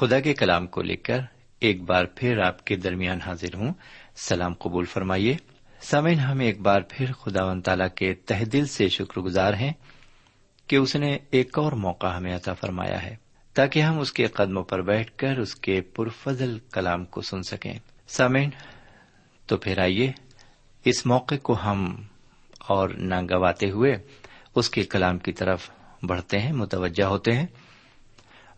خدا کے کلام کو لے کر ایک بار پھر آپ کے درمیان حاضر ہوں۔ سلام قبول فرمائیے۔ سمین ہم ایک بار پھر خدا و تعالی کے تہ دل سے شکر گزار ہیں کہ اس نے ایک اور موقع ہمیں عطا فرمایا ہے تاکہ ہم اس کے قدموں پر بیٹھ کر اس کے پرفضل کلام کو سن سکیں۔ سمین تو پھر آئیے، اس موقع کو ہم اور نہ گواتے ہوئے اس کے کلام کی طرف بڑھتے ہیں، متوجہ ہوتے ہیں۔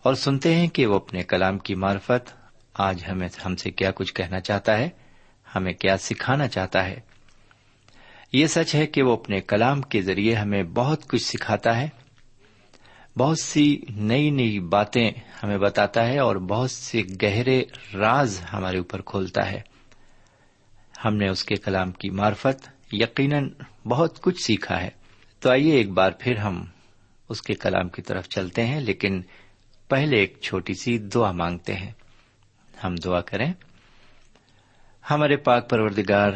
اور سنتے ہیں کہ وہ اپنے کلام کی معرفت، آج ہمیں ہم سے کیا کچھ کہنا چاہتا ہے، ہمیں کیا سکھانا چاہتا ہے۔ یہ سچ ہے کہ وہ اپنے کلام کے ذریعے ہمیں بہت کچھ سکھاتا ہے۔ بہت سی نئی نئی باتیں ہمیں بتاتا ہے اور بہت سے گہرے راز ہمارے اوپر کھولتا ہے۔ ہم نے اس کے کلام کی معرفت یقیناً بہت کچھ سیکھا ہے۔ تو آئیے ایک بار پھر ہم اس کے کلام کی طرف چلتے ہیں، لیکن پہلے ایک چھوٹی سی دعا مانگتے ہیں۔ ہم دعا کریں۔ ہمارے پاک پروردگار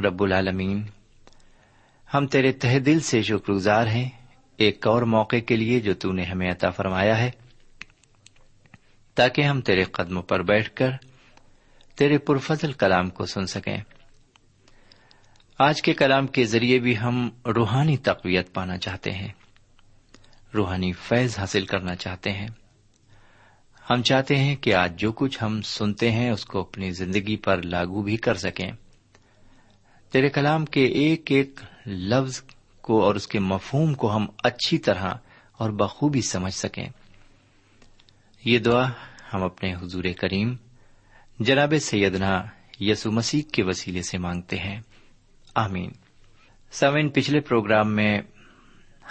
رب العالمین، ہم تیرے تہ دل سے شکر گزار ہیں۔ ایک اور موقع کے لیے جو تو نے ہمیں عطا فرمایا ہے، تاکہ ہم تیرے قدموں پر بیٹھ کر تیرے پرفضل کلام کو سن سکیں۔ آج کے کلام کے ذریعے بھی ہم روحانی تقویت پانا چاہتے ہیں۔ روحانی فیض حاصل کرنا چاہتے ہیں۔ ہم چاہتے ہیں کہ آج جو کچھ ہم سنتے ہیں اس کو اپنی زندگی پر لاگو بھی کر سکیں۔ تیرے کلام کے ایک ایک لفظ کو اور اس کے مفہوم کو ہم اچھی طرح اور بخوبی سمجھ سکیں۔ یہ دعا ہم اپنے حضور کریم، جناب سیدنا یسو مسیح کے وسیلے سے مانگتے ہیں۔ آمین۔ سوین پچھلے پروگرام میں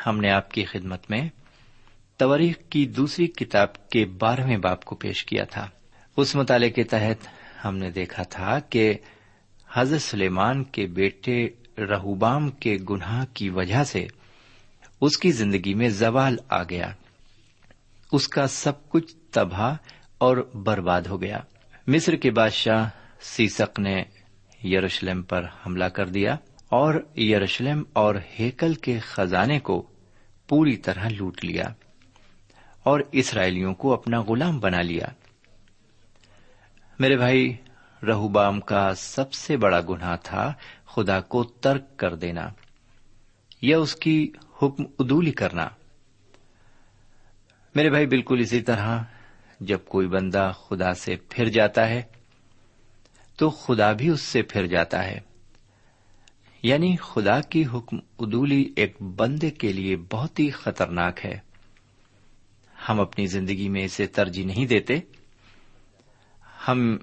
ہم نے آپ کی خدمت میں توریخ کی دوسری کتاب کے بارہویں باپ کو پیش کیا تھا۔ اس مطالعے کے تحت ہم نے دیکھا تھا کہ حضرت سلیمان کے بیٹے رہوبام کے گناہ کی وجہ سے اس کی زندگی میں زوال آ گیا۔ اس کا سب کچھ تباہ اور برباد ہو گیا۔ مصر کے بادشاہ سیسک نے یروشلم پر حملہ کر دیا اور یروشلم اور ہیکل کے خزانے کو پوری طرح لوٹ لیا۔ اور اسرائیلیوں کو اپنا غلام بنا لیا۔ میرے بھائی، رہوبام کا سب سے بڑا گناہ تھا خدا کو ترک کر دینا یا اس کی حکم ادولی کرنا۔ میرے بھائی، بالکل اسی طرح جب کوئی بندہ خدا سے پھر جاتا ہے، تو خدا بھی اس سے پھر جاتا ہے۔ یعنی خدا کی حکم ادولی ایک بندے کے لیے بہت ہی خطرناک ہے۔ ہم اپنی زندگی میں اسے ترجیح نہیں دیتے، ہم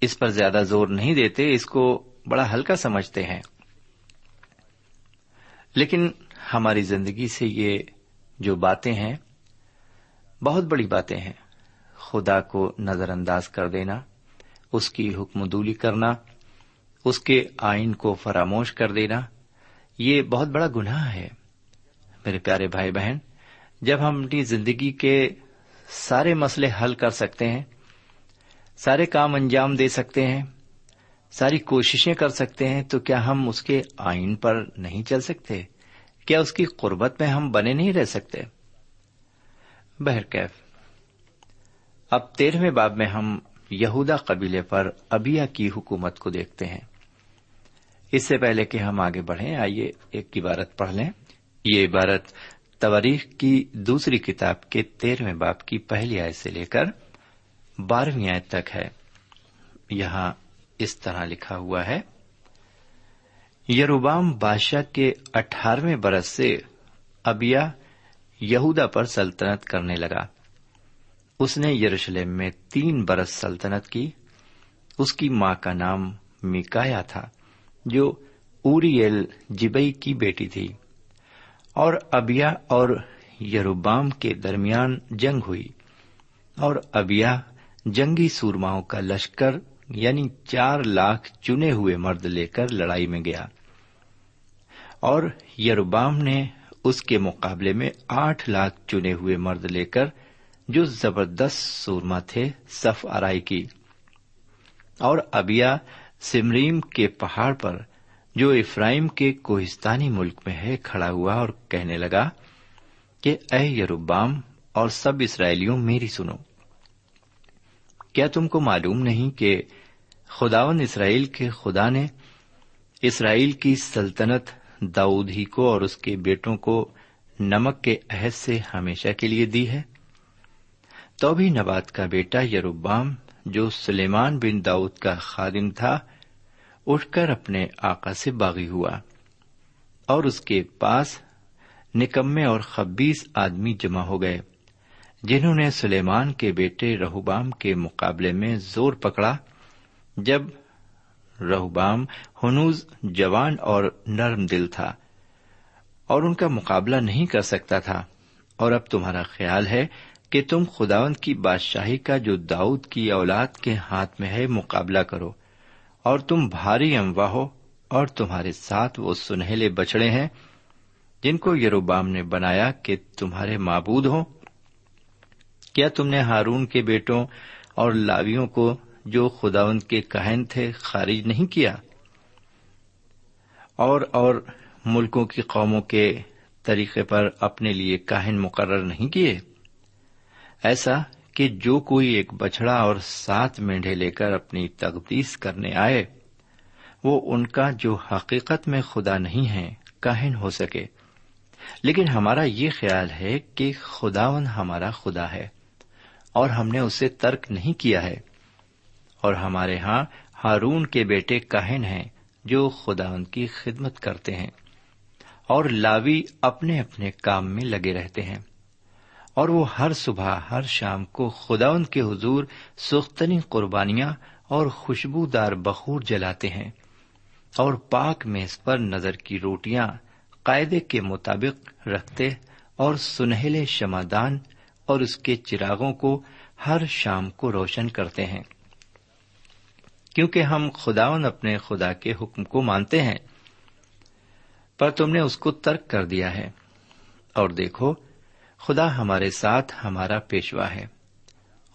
اس پر زیادہ زور نہیں دیتے، اس کو بڑا ہلکا سمجھتے ہیں۔ لیکن ہماری زندگی سے یہ جو باتیں ہیں، بہت بڑی باتیں ہیں۔ خدا کو نظر انداز کر دینا، اس کی حکم دولی کرنا، اس کے آئین کو فراموش کر دینا، یہ بہت بڑا گناہ ہے۔ میرے پیارے بھائی بہن جب ہم اپنی زندگی کے سارے مسئلے حل کر سکتے ہیں، سارے کام انجام دے سکتے ہیں، ساری کوششیں کر سکتے ہیں، تو کیا ہم اس کے آئین پر نہیں چل سکتے؟ کیا اس کی قربت میں ہم بنے نہیں رہ سکتے؟ بہرکیف اب تیرہویں باب میں ہم یہودا قبیلے پر ابیا کی حکومت کو دیکھتے ہیں۔ اس سے پہلے کہ ہم آگے بڑھیں، آئیے ایک عبارت پڑھ لیں۔ یہ عبارت تواریخ کی دوسری کتاب کے تیرہویں باپ کی پہلی آیت سے لے کر بارہویں آیت تک ہے۔ یہاں اس طرح لکھا ہوا ہے، یروبام بادشاہ کے اٹھارہویں برس سے ابیا یہودا پر سلطنت کرنے لگا۔ اس نے یروشلم میں تین برس سلطنت کی۔ اس کی ماں کا نام میکایا تھا، جو اوری ایل جبئی کی بیٹی تھی۔ اور ابیا اور یروبام کے درمیان جنگ ہوئی اور ابیا جنگی سورماؤں کا لشکر یعنی چار لاکھ چنے ہوئے مرد لے کر لڑائی میں گیا اور یروبام نے اس کے مقابلے میں آٹھ لاکھ چنے ہوئے مرد لے کر جو زبردست سورما تھے صف آرائی کی اور ابیا سمریم کے پہاڑ پر جو افرائم کے کوہستانی ملک میں ہے کھڑا ہوا اور کہنے لگا کہ اے یروبام اور سب اسرائیلیوں میری سنو۔ کیا تم کو معلوم نہیں کہ خداون اسرائیل کے خدا نے اسرائیل کی سلطنت داؤد ہی کو اور اس کے بیٹوں کو نمک کے عہد سے ہمیشہ کے لیے دی ہے؟ تو بھی نبات کا بیٹا یروبام جو سلیمان بن داؤد کا خادم تھا اٹھ کر اپنے آقا سے باغی ہوا اور اس کے پاس نکمے اور خبیس آدمی جمع ہو گئے، جنہوں نے سلیمان کے بیٹے رہوبام کے مقابلے میں زور پکڑا، جب رہوبام ہنوز جوان اور نرم دل تھا اور ان کا مقابلہ نہیں کر سکتا تھا۔ اور اب تمہارا خیال ہے کہ تم خداون کی بادشاہی کا جو داؤد کی اولاد کے ہاتھ میں ہے مقابلہ کرو۔ اور تم بھاری اموا ہو اور تمہارے ساتھ وہ سنہلے بچڑے ہیں جن کو یروبام نے بنایا کہ تمہارے معبود ہوں۔ کیا تم نے ہارون کے بیٹوں اور لاویوں کو جو خداون کے کہن تھے خارج نہیں کیا؟ اور اور ملکوں کی قوموں کے طریقے پر اپنے لیے کاہن مقرر نہیں کیے؟ ایسا کہ جو کوئی ایک بچڑا اور سات مینڈے لے کر اپنی تقدیس کرنے آئے، وہ ان کا جو حقیقت میں خدا نہیں ہے، کاہن ہو سکے۔ لیکن ہمارا یہ خیال ہے کہ خداون ہمارا خدا ہے، اور ہم نے اسے ترک نہیں کیا ہے۔ اور ہمارے ہاں ہارون کے بیٹے کاہن ہیں جو خداون کی خدمت کرتے ہیں، اور لاوی اپنے اپنے کام میں لگے رہتے ہیں۔ اور وہ ہر صبح، ہر شام کو خداون کے حضور سختنی قربانیاں اور خوشبودار بخور جلاتے ہیں اور پاک میز پر نظر کی روٹیاں قاعدے کے مطابق رکھتے اور سنہلے شمادان اور اس کے چراغوں کو ہر شام کو روشن کرتے ہیں۔ کیونکہ ہم خداون اپنے خدا کے حکم کو مانتے ہیں، پر تم نے اس کو ترک کر دیا ہے۔ اور دیکھو خدا ہمارے ساتھ ہمارا پیشوا ہے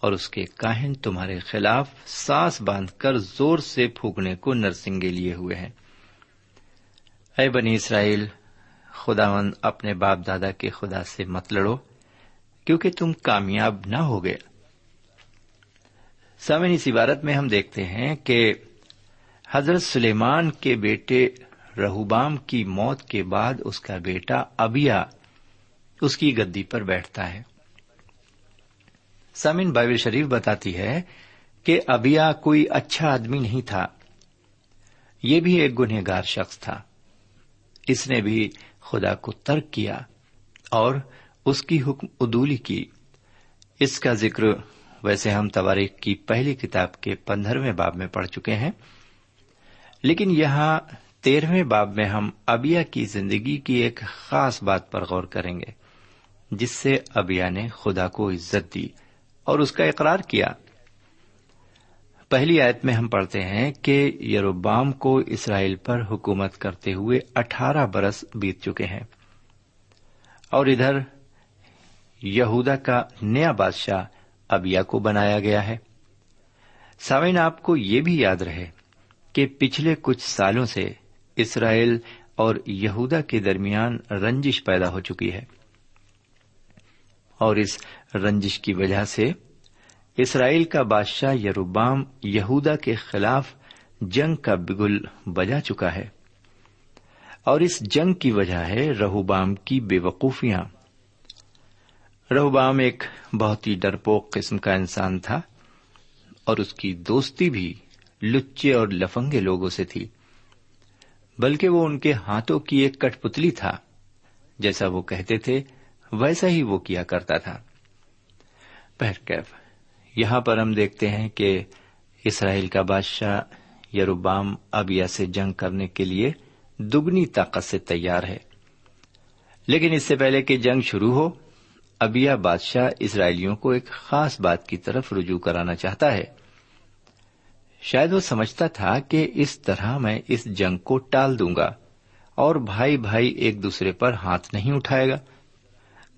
اور اس کے کاہن تمہارے خلاف سانس باندھ کر زور سے پھونکنے کو نرسنگے لیے ہوئے ہیں۔ اے بنی اسرائیل خداون اپنے باپ دادا کے خدا سے مت لڑو، کیونکہ تم کامیاب نہ ہو گئے۔ سامن اس عبارت میں ہم دیکھتے ہیں کہ حضرت سلیمان کے بیٹے رہوبام کی موت کے بعد اس کا بیٹا ابیا اس کی گدی پر بیٹھتا ہے۔ سامن بائبل شریف بتاتی ہے کہ ابیا کوئی اچھا آدمی نہیں تھا۔ یہ بھی ایک گنہگار شخص تھا۔ اس نے بھی خدا کو ترک کیا اور اس کی حکم ادولی کی۔ اس کا ذکر ویسے ہم تواریخ کی پہلی کتاب کے پندرہویں باب میں پڑھ چکے ہیں۔ لیکن یہاں تیرہویں باب میں ہم ابیا کی زندگی کی ایک خاص بات پر غور کریں گے۔ جس سے ابیا نے خدا کو عزت دی اور اس کا اقرار کیا۔ پہلی آیت میں ہم پڑھتے ہیں کہ یروبام کو اسرائیل پر حکومت کرتے ہوئے اٹھارہ برس بیت چکے ہیں۔ اور ادھر یہودا کا نیا بادشاہ ابیا کو بنایا گیا ہے۔ سامعین، آپ کو یہ بھی یاد رہے کہ پچھلے کچھ سالوں سے اسرائیل اور یہودا کے درمیان رنجش پیدا ہو چکی ہے۔ اور اس رنجش کی وجہ سے اسرائیل کا بادشاہ یروبام یہودا کے خلاف جنگ کا بگل بجا چکا ہے۔ اور اس جنگ کی وجہ ہے رہوبام کی بے وقوفیاں۔ رہوبام ایک بہت ہی ڈرپوک قسم کا انسان تھا اور اس کی دوستی بھی لچے اور لفنگے لوگوں سے تھی، بلکہ وہ ان کے ہاتھوں کی ایک کٹ پتلی تھا، جیسا وہ کہتے تھے ویسا ہی وہ کیا کرتا تھا۔ یہاں پر ہم دیکھتے ہیں کہ اسرائیل کا بادشاہ یروبام ابیا سے جنگ کرنے کے لیے دگنی طاقت سے تیار ہے۔ لیکن اس سے پہلے کہ جنگ شروع ہو ابیا بادشاہ اسرائیلیوں کو ایک خاص بات کی طرف رجوع کرانا چاہتا ہے۔ شاید وہ سمجھتا تھا کہ اس طرح میں اس جنگ کو ٹال دوں گا اور بھائی بھائی ایک دوسرے پر ہاتھ نہیں اٹھائے گا۔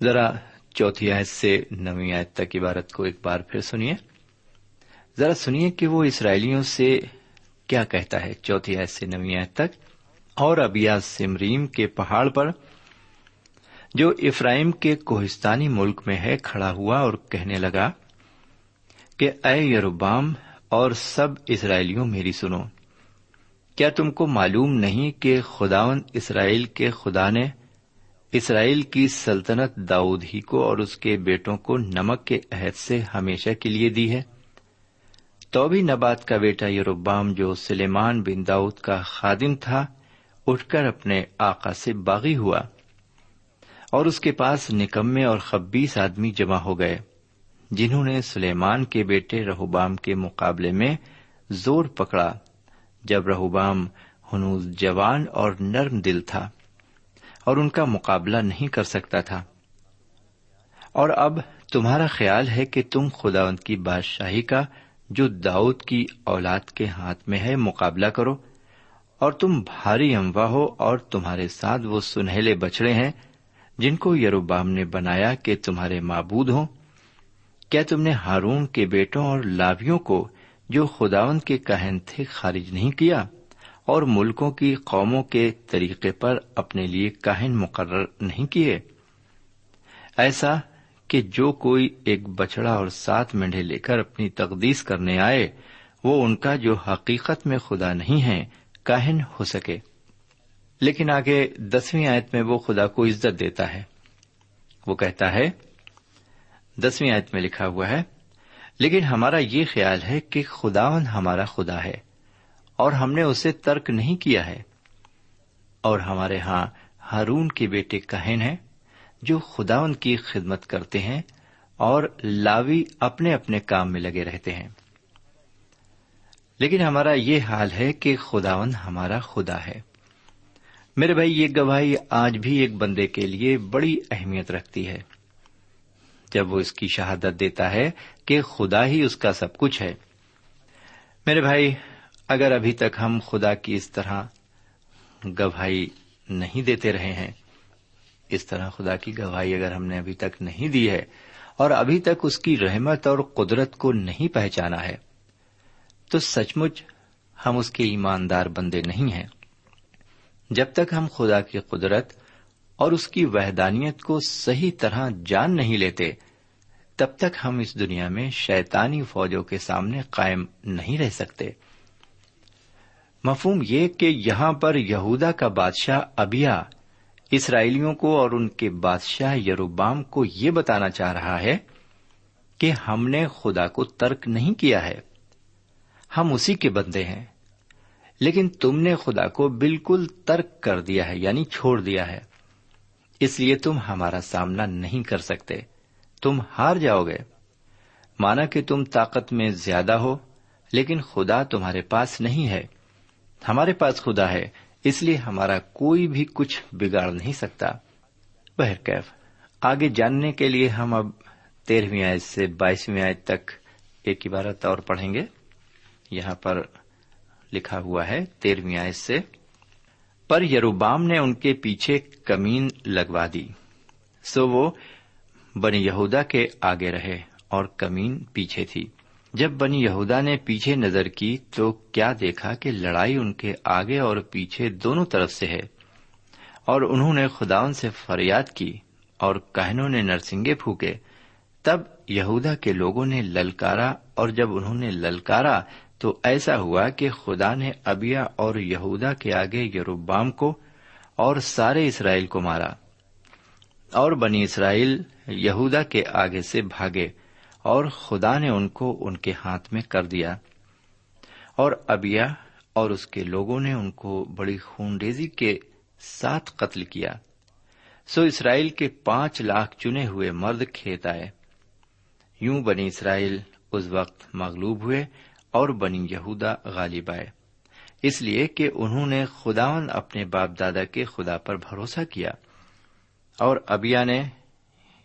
ذرا چوتھی آیت سے نویں آیت تک عبارت کو ایک بار پھر سنیے۔ ذرا سنیے کہ وہ اسرائیلیوں سے کیا کہتا ہے چوتھی آیت سے نویں آیت تک۔ اور ابیا سمریم کے پہاڑ پر جو افرائم کے کوہستانی ملک میں ہے کھڑا ہوا اور کہنے لگا کہ اے یروبام اور سب اسرائیلیوں میری سنو، کیا تم کو معلوم نہیں کہ خداون اسرائیل کے خدا نے اسرائیل کی سلطنت داؤد ہی کو اور اس کے بیٹوں کو نمک کے عہد سے ہمیشہ کے لیے دی ہے۔ تو بھی نبات کا بیٹا یروبام جو سلیمان بن داؤد کا خادم تھا، اٹھ کر اپنے آقا سے باغی ہوا اور اس کے پاس نکمے اور خبیس آدمی جمع ہو گئے، جنہوں نے سلیمان کے بیٹے رہوبام کے مقابلے میں زور پکڑا، جب رہوبام ہنوز جوان اور نرم دل تھا۔ اور ان کا مقابلہ نہیں کر سکتا تھا۔ اور اب تمہارا خیال ہے کہ تم خداوند کی بادشاہی کا، جو داؤد کی اولاد کے ہاتھ میں ہے، مقابلہ کرو۔ اور تم بھاری اموا ہو اور تمہارے ساتھ وہ سنہلے بچڑے ہیں، جن کو یروبام نے بنایا کہ تمہارے معبود ہوں۔ کیا تم نے ہارون کے بیٹوں اور لاویوں کو، جو خداون کے کہن تھے، خارج نہیں کیا؟ اور ملکوں کی قوموں کے طریقے پر اپنے لیے کاہن مقرر نہیں کیے۔ ایسا کہ جو کوئی ایک بچڑا اور سات مینڈے لے کر اپنی تقدیس کرنے آئے، وہ ان کا جو حقیقت میں خدا نہیں ہے، کاہن ہو سکے۔ لیکن آگے دسویں آیت میں وہ خدا کو عزت دیتا ہے۔ وہ کہتا ہے، دسویں آیت میں لکھا ہوا ہے، لیکن ہمارا یہ خیال ہے کہ خداون ہمارا خدا ہے۔ اور ہم نے اسے ترک نہیں کیا ہے۔ اور ہمارے ہاں ہارون کے بیٹے کہن ہیں جو خداون کی خدمت کرتے ہیں اور لاوی اپنے اپنے کام میں لگے رہتے ہیں۔ لیکن ہمارا یہ حال ہے کہ خداون ہمارا خدا ہے۔ میرے بھائی، یہ گواہی آج بھی ایک بندے کے لیے بڑی اہمیت رکھتی ہے۔ جب وہ اس کی شہادت دیتا ہے کہ خدا ہی اس کا سب کچھ ہے۔ میرے بھائی اگر ابھی تک ہم خدا کی اس طرح گواہی نہیں دیتے رہے ہیں، اس طرح خدا کی گواہی اگر ہم نے ابھی تک نہیں دی ہے اور ابھی تک اس کی رحمت اور قدرت کو نہیں پہچانا ہے، تو سچ مچ ہم اس کے ایماندار بندے نہیں ہیں۔ جب تک ہم خدا کی قدرت اور اس کی وحدانیت کو صحیح طرح جان نہیں لیتے، تب تک ہم اس دنیا میں شیطانی فوجوں کے سامنے قائم نہیں رہ سکتے۔ مفہوم یہ کہ یہاں پر یہودا کا بادشاہ ابیا اسرائیلیوں کو اور ان کے بادشاہ یروبام کو یہ بتانا چاہ رہا ہے کہ ہم نے خدا کو ترک نہیں کیا ہے۔ ہم اسی کے بندے ہیں۔ لیکن تم نے خدا کو بالکل ترک کر دیا ہے یعنی چھوڑ دیا ہے۔ اس لیے تم ہمارا سامنا نہیں کر سکتے۔ تم ہار جاؤ گے۔ مانا کہ تم طاقت میں زیادہ ہو، لیکن خدا تمہارے پاس نہیں ہے۔ ہمارے پاس خدا ہے، اس لیے ہمارا کوئی بھی کچھ بگاڑ نہیں سکتا۔ بہرکیف آگے جاننے کے لیے ہم اب تیرہویں آیت سے بائیسویں آیت تک ایک عبارت اور پڑھیں گے۔ یہاں پر لکھا ہوا ہے تیرہویں آیت سے، پر یروبام نے ان کے پیچھے کمین لگوا دی، سو وہ بنی یہودا کے آگے رہے اور کمین پیچھے تھی۔ جب بنی یہودا نے پیچھے نظر کی تو کیا دیکھا کہ لڑائی ان کے آگے اور پیچھے دونوں طرف سے ہے اور انہوں نے خداون سے فریاد کی اور کہنوں نے نرسنگے پھونکے۔ تب یہودا کے لوگوں نے للکارا اور جب انہوں نے للکارا تو ایسا ہوا کہ خدا نے ابیا اور یہودا کے آگے یروبام کو اور سارے اسرائیل کو مارا اور بنی اسرائیل یہودا کے آگے سے بھاگے۔ اور خدا نے ان کو ان کے ہاتھ میں کر دیا۔ اور ابیا اور اس کے لوگوں نے ان کو بڑی خونریزی کے ساتھ قتل کیا۔ سو اسرائیل کے پانچ لاکھ چنے ہوئے مرد کھیت آئے۔ یوں بنی اسرائیل اس وقت مغلوب ہوئے اور بنی یہودا غالب آئے۔ اس لیے کہ انہوں نے خداون اپنے باپ دادا کے خدا پر بھروسہ کیا۔ اور ابیا نے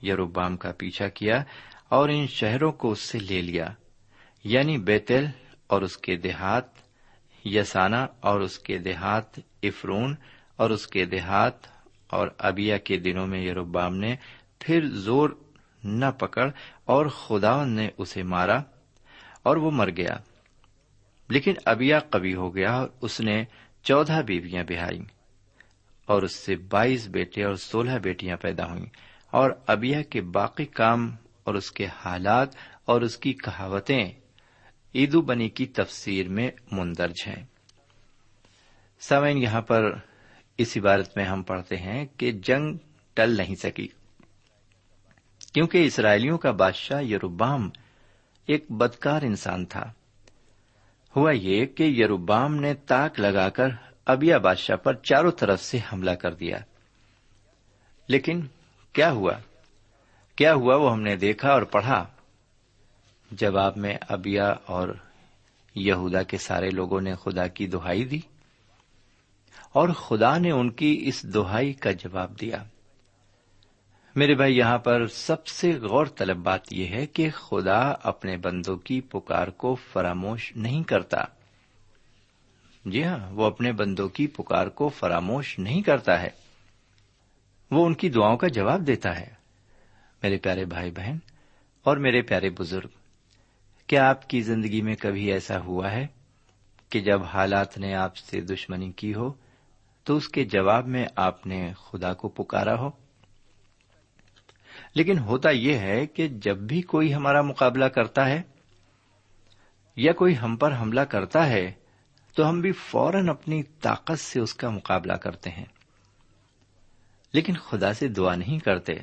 یروبام کا پیچھا کیا۔ اور ان شہروں کو اس سے لے لیا یعنی بیتل اور اس کے دیہات یسانا اور اس کے دیہات، افرون اور اس کے دیہات، اور ابیا کے دنوں میں یروبام نے پھر زور نہ پکڑ اور خدا نے اسے مارا اور وہ مر گیا۔ لیکن ابیا کبھی ہو گیا اور اس نے چودہ بیویاں بہائی اور اس سے بائیس بیٹے اور سولہ بیٹیاں پیدا ہوئیں اور ابیا کے باقی کام اور اس کے حالات اور اس کی کہاوتیں عیدو بنی کی تفسیر میں مندرج ہیں۔ سوئن یہاں پر اس عبارت میں ہم پڑھتے ہیں کہ جنگ ٹل نہیں سکی۔ کیونکہ اسرائیلیوں کا بادشاہ یروبام ایک بدکار انسان تھا۔ ہوا یہ کہ یروبام نے تاک لگا کر ابیا بادشاہ پر چاروں طرف سے حملہ کر دیا۔ لیکن کیا ہوا؟ کیا ہوا وہ ہم نے دیکھا اور پڑھا؟ جواب میں ابیا اور یہودا کے سارے لوگوں نے خدا کی دہائی دی، اور خدا نے ان کی اس دہائی کا جواب دیا۔ میرے بھائی، یہاں پر سب سے غور طلب بات یہ ہے کہ خدا اپنے بندوں کی پکار کو فراموش نہیں کرتا۔ جی ہاں وہ اپنے بندوں کی پکار کو فراموش نہیں کرتا ہے۔ وہ ان کی دعاؤں کا جواب دیتا ہے۔ میرے پیارے بھائی بہن اور میرے پیارے بزرگ، کیا آپ کی زندگی میں کبھی ایسا ہوا ہے کہ جب حالات نے آپ سے دشمنی کی ہو تو اس کے جواب میں آپ نے خدا کو پکارا ہو؟ لیکن ہوتا یہ ہے کہ جب بھی کوئی ہمارا مقابلہ کرتا ہے یا کوئی ہم پر حملہ کرتا ہے تو ہم بھی فوراً اپنی طاقت سے اس کا مقابلہ کرتے ہیں۔ لیکن خدا سے دعا نہیں کرتے۔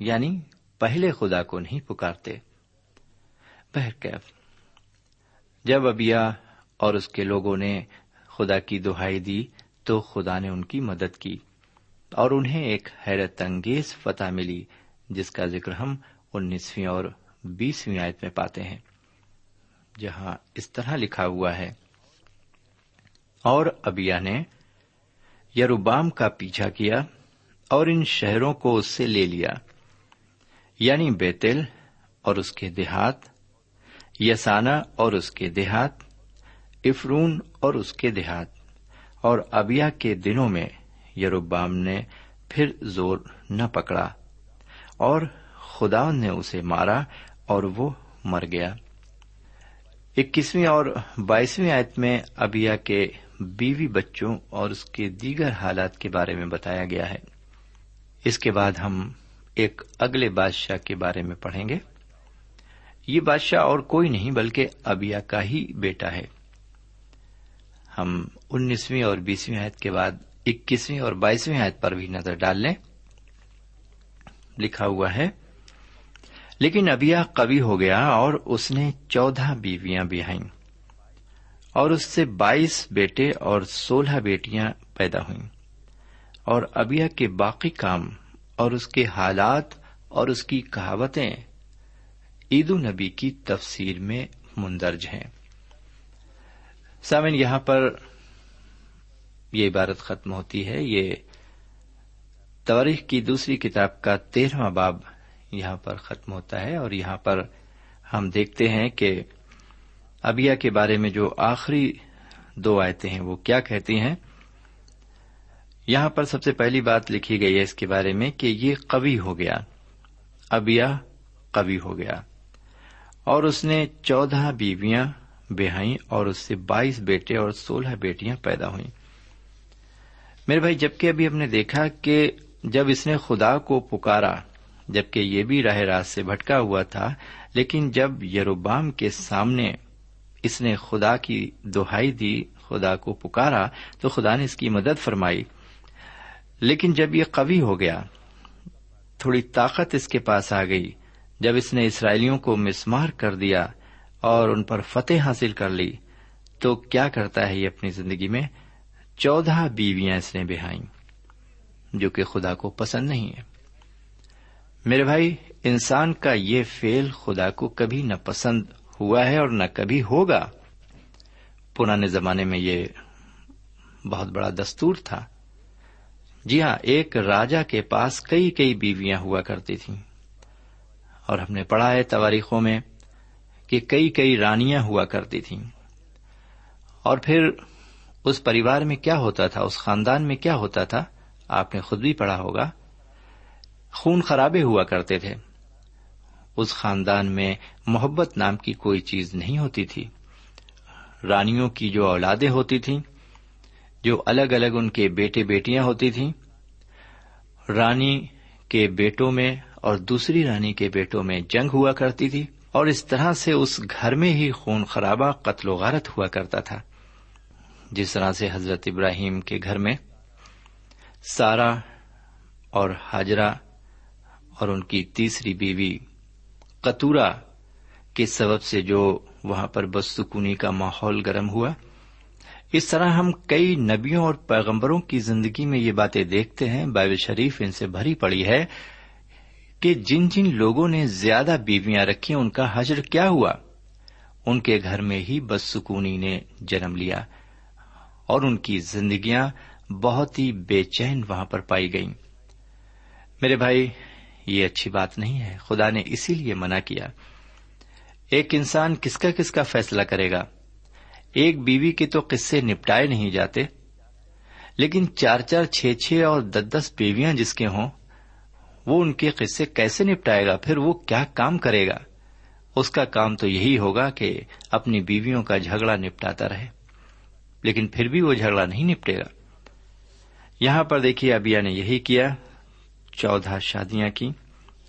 یعنی پہلے خدا کو نہیں پکارتے۔ بہرکیف جب ابیا اور اس کے لوگوں نے خدا کی دہائی دی تو خدا نے ان کی مدد کی اور انہیں ایک حیرت انگیز فتح ملی، جس کا ذکر ہم انیسویں اور بیسویں آیت میں پاتے ہیں۔ جہاں اس طرح لکھا ہوا ہے، اور ابیا نے یروبام کا پیچھا کیا اور ان شہروں کو اس سے لے لیا۔ یعنی بیتل اور اس کے دیہات یسانا اور اس کے دیہات، افرون اور اس کے دیہات، اور ابیا کے دنوں میں یروبام نے پھر زور نہ پکڑا، اور خدا نے اسے مارا اور وہ مر گیا۔ اکیسویں اور بائیسویں آیت میں ابیا کے بیوی بچوں اور اس کے دیگر حالات کے بارے میں بتایا گیا ہے۔ اس کے بعد ہم ایک اگلے بادشاہ کے بارے میں پڑھیں گے۔ یہ بادشاہ اور کوئی نہیں بلکہ ابیا کا ہی بیٹا ہے۔ ہم انیسویں اور بیسویں آیت کے بعد اکیسویں اور بائیسویں آیت پر بھی نظر ڈال لیں۔ لکھا ہوا ہے، لیکن ابیا کبھی ہو گیا اور اس نے چودہ بیویاں بہائیں اور اس سے بائیس بیٹے اور سولہ بیٹیاں پیدا ہوئیں۔ اور ابیا کے باقی کام اور اس کے حالات اور اس کی کہاوتیں عید النبی کی تفسیر میں مندرج ہیں۔ سامن یہاں پر یہ عبارت ختم ہوتی ہے۔ یہ تاریخ کی دوسری کتاب کا تیرہواں باب یہاں پر ختم ہوتا ہے اور یہاں پر ہم دیکھتے ہیں کہ ابیا کے بارے میں جو آخری دو آیتیں ہیں وہ کیا کہتی ہیں؟ یہاں پر سب سے پہلی بات لکھی گئی ہے اس کے بارے میں کہ یہ قوی ہو گیا۔ ابیا قوی ہو گیا۔ اور اس نے چودہ بیویاں بہائیں اور اس سے بائیس بیٹے اور سولہ بیٹیاں پیدا ہوئیں۔ میرے بھائی، جبکہ ابھی ہم نے دیکھا کہ جب اس نے خدا کو پکارا، جبکہ یہ بھی راہ راست سے بھٹکا ہوا تھا، لیکن جب یروبام کے سامنے اس نے خدا کی دہائی دی، خدا کو پکارا، تو خدا نے اس کی مدد فرمائی۔ لیکن جب یہ قوی ہو گیا، تھوڑی طاقت اس کے پاس آ گئی۔ جب اس نے اسرائیلیوں کو مسمار کر دیا اور ان پر فتح حاصل کر لی، تو کیا کرتا ہے یہ اپنی زندگی میں؟ چودہ بیویاں اس نے بہائیں، جو کہ خدا کو پسند نہیں ہے میرے بھائی، انسان کا یہ فیل خدا کو کبھی نہ پسند ہوا ہے اور نہ کبھی ہوگا۔ پرانے زمانے میں یہ بہت بڑا دستور تھا۔ جی ہاں ایک راجا کے پاس کئی کئی بیویاں ہوا کرتی تھیں۔ اور ہم نے پڑھا ہے تواریخوں میں کہ کئی کئی رانیاں ہوا کرتی تھیں۔ اور پھر اس پریوار میں کیا ہوتا تھا؟ اس خاندان میں کیا ہوتا تھا؟ آپ نے خود بھی پڑھا ہوگا۔ خون خرابے ہوا کرتے تھے۔ اس خاندان میں محبت نام کی کوئی چیز نہیں ہوتی تھی۔ رانیوں کی جو اولادیں ہوتی تھیں جو الگ الگ ان کے بیٹے بیٹیاں ہوتی تھیں، رانی کے بیٹوں میں اور دوسری رانی کے بیٹوں میں جنگ ہوا کرتی تھی، اور اس طرح سے اس گھر میں ہی خون خرابہ، قتل و غارت ہوا کرتا تھا۔ جس طرح سے حضرت ابراہیم کے گھر میں سارا اور حاجرہ اور ان کی تیسری بیوی قطورا کے سبب سے جو وہاں پر بدسکونی کا ماحول گرم ہوا اس طرح ہم کئی نبیوں اور پیغمبروں کی زندگی میں یہ باتیں دیکھتے ہیں، بائبل شریف ان سے بھری پڑی ہے کہ جن جن لوگوں نے زیادہ بیویاں رکھی ان کا حجر کیا ہوا؟ ان کے گھر میں ہی بدسکونی نے جنم لیا اور ان کی زندگیاں بہت ہی بے چین وہاں پر پائی گئیں۔ میرے بھائی، یہ اچھی بات نہیں ہے، خدا نے اسی لیے منع کیا۔ ایک انسان کس کا کس کا فیصلہ کرے گا؟ ایک بیوی کے تو قصے نپٹائے نہیں جاتے، لیکن چار چار چھ چھ اور دس دس بیویاں جس کے ہوں، وہ ان کے قصے کیسے نپٹائے گا؟ پھر وہ کیا کام کرے گا؟ اس کا کام تو یہی ہوگا کہ اپنی بیویوں کا جھگڑا نپٹاتا رہے، لیکن پھر بھی وہ جھگڑا نہیں نپٹے گا۔ یہاں پر دیکھیے ابیا نے یہی کیا، چودہ شادیاں کی،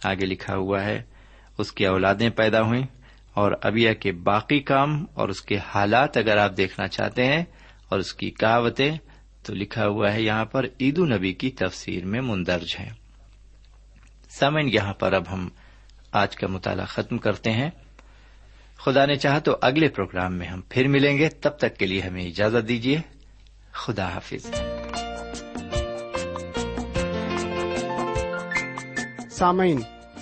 آگے لکھا ہوا ہے، اس کی اولادیں پیدا ہوئیں۔ اور ابیا کے باقی کام اور اس کے حالات اگر آپ دیکھنا چاہتے ہیں اور اس کی کہاوتیں، تو لکھا ہوا ہے یہاں پر عید النبی کی تفسیر میں مندرج ہے سمن یہاں پر اب ہم آج کا مطالعہ ختم کرتے ہیں۔ خدا نے چاہا تو اگلے پروگرام میں ہم پھر ملیں گے۔ تب تک کے لیے ہمیں اجازت دیجیے خدا حافظ۔ سامعین